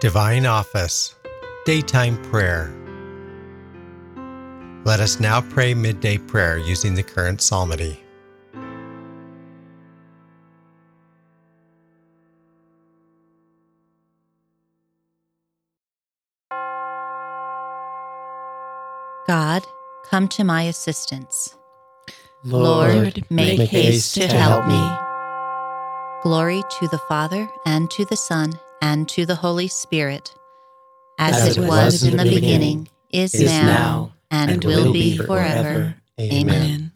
Divine Office, Daytime Prayer. Let us now pray midday prayer using the current psalmody. God, come to my assistance. Lord, make, make haste to help me. Glory to the Father, and to the Son, and to the Holy Spirit, as, As it was in the beginning, is, is now, now, and, and will will be forever. forever. Amen. Per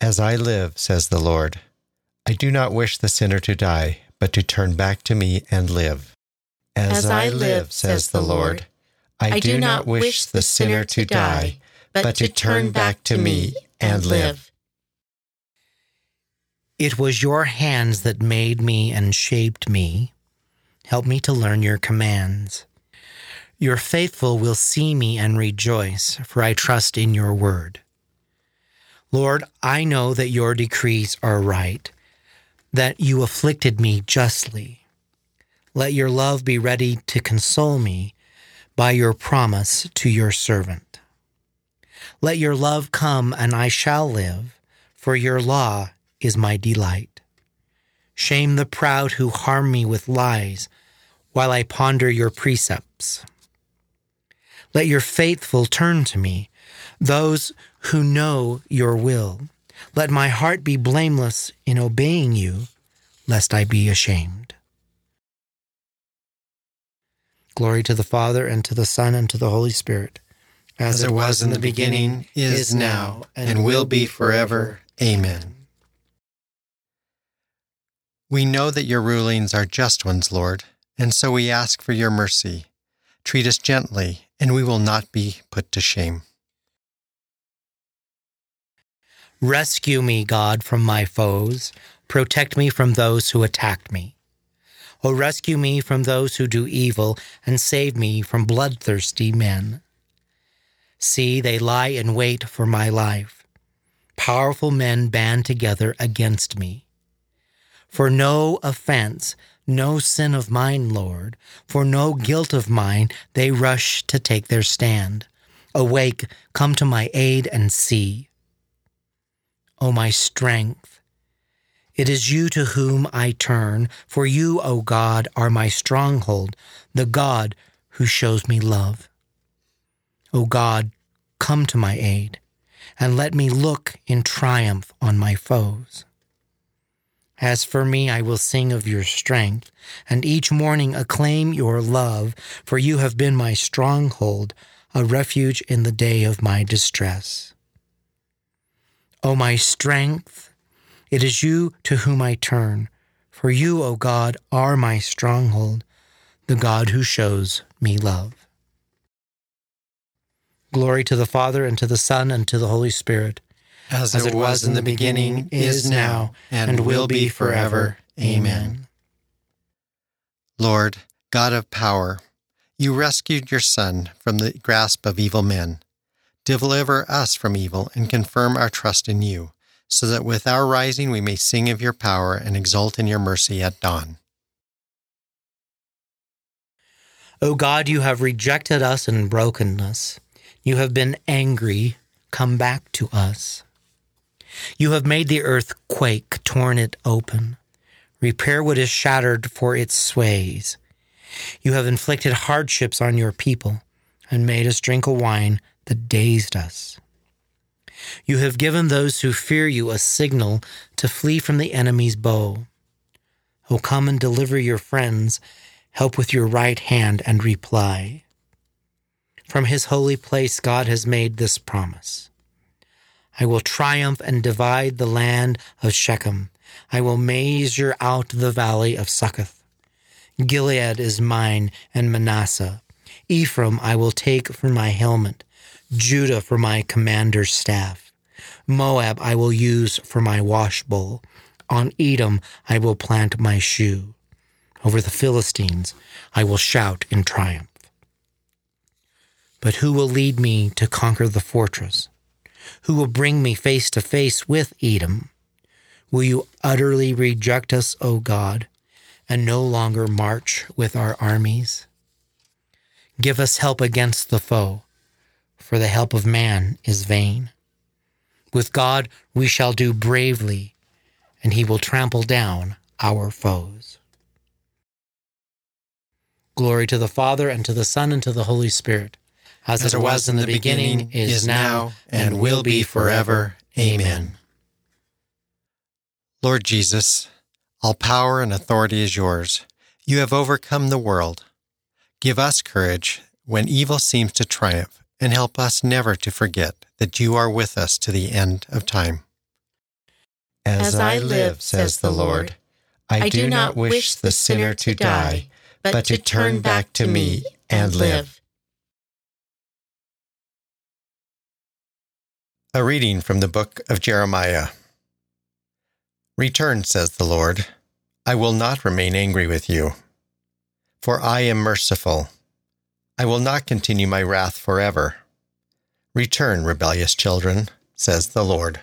As I live, says the Lord, I do not wish the sinner to die, but to turn back to me and live. As I live, says the Lord, I do not wish the sinner to die, but to turn back to me and live. It was your hands that made me and shaped me. Help me to learn your commands. Your faithful will see me and rejoice, for I trust in your word. Lord, I know that your decrees are right, that you afflicted me justly. Let your love be ready to console me by your promise to your servant. Let your love come, and I shall live, for your law is my delight. Shame the proud who harm me with lies, while I ponder your precepts. Let your faithful turn to me, those who know your will. Let my heart be blameless in obeying you, lest I be ashamed. Glory to the Father, and to the Son, and to the Holy Spirit, As it was in the beginning, is now, and will be forever. Amen. We know that your rulings are just ones, Lord, and so we ask for your mercy. Treat us gently, and we will not be put to shame. Rescue me, God, from my foes. Protect me from those who attack me. O rescue me from those who do evil, and save me from bloodthirsty men. See, they lie in wait for my life. Powerful men band together against me. For no offense, no sin of mine, Lord, for no guilt of mine, they rush to take their stand. Awake, come to my aid and see. O my strength, it is you to whom I turn, for you, O God, are my stronghold, the God who shows me love. O God, come to my aid, and let me look in triumph on my foes. As for me, I will sing of your strength, and each morning acclaim your love, for you have been my stronghold, a refuge in the day of my distress. O my strength, it is you to whom I turn, for you, O God, are my stronghold, the God who shows me love. Glory to the Father, and to the Son, and to the Holy Spirit As, it was in the beginning, is now, and will be forever. Amen. Lord, God of power, you rescued your Son from the grasp of evil men. Deliver us from evil and confirm our trust in you, so that with our rising we may sing of your power and exult in your mercy at dawn. O God, you have rejected us in brokenness. You have been angry. Come back to us. You have made the earth quake, torn it open. Repair what is shattered for its sways. You have inflicted hardships on your people and made us drink a wine that dazed us. You have given those who fear you a signal to flee from the enemy's bow. O come and deliver your friends, help with your right hand and reply. From his holy place, God has made this promise I will triumph and divide the land of Shechem. I will measure out the valley of Succoth. Gilead is mine and Manasseh. Ephraim I will take for my helmet, Judah for my commander's staff. Moab I will use for my washbowl. On Edom I will plant my shoe. Over the Philistines I will shout in triumph. But who will lead me to conquer the fortress? Who will bring me face to face with Edom? Will you utterly reject us, O God, and no longer march with our armies? Give us help against the foe, for the help of man is vain. With God we shall do bravely, and he will trample down our foes. Glory to the Father, and to the Son, and to the Holy Spirit, as, it was in the beginning, is now, and will be forever. Amen. Lord Jesus, all power and authority is yours. You have overcome the world. Give us courage when evil seems to triumph, and help us never to forget that you are with us to the end of time. As I live, says the Lord, I do not wish the sinner to die, but to turn back to me and live. A reading from the book of Jeremiah. Return, says the Lord. I will not remain angry with you, for I am merciful. I will not continue my wrath forever. Return, rebellious children, says the Lord.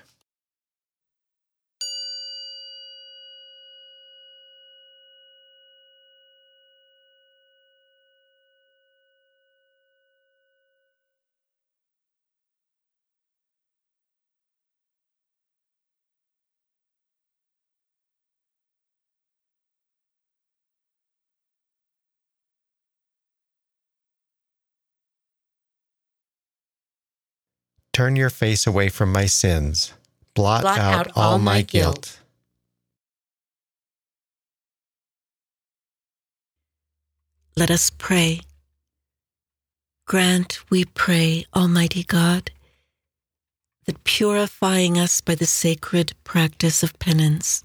Turn your face away from my sins. Blot, Blot out, out all all my my guilt. guilt. Let us pray. Grant, we pray, Almighty God, that purifying us by the sacred practice of penance,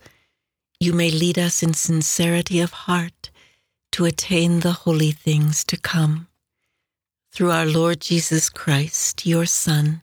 you may lead us in sincerity of heart to attain the holy things to come. Through our Lord Jesus Christ, your Son,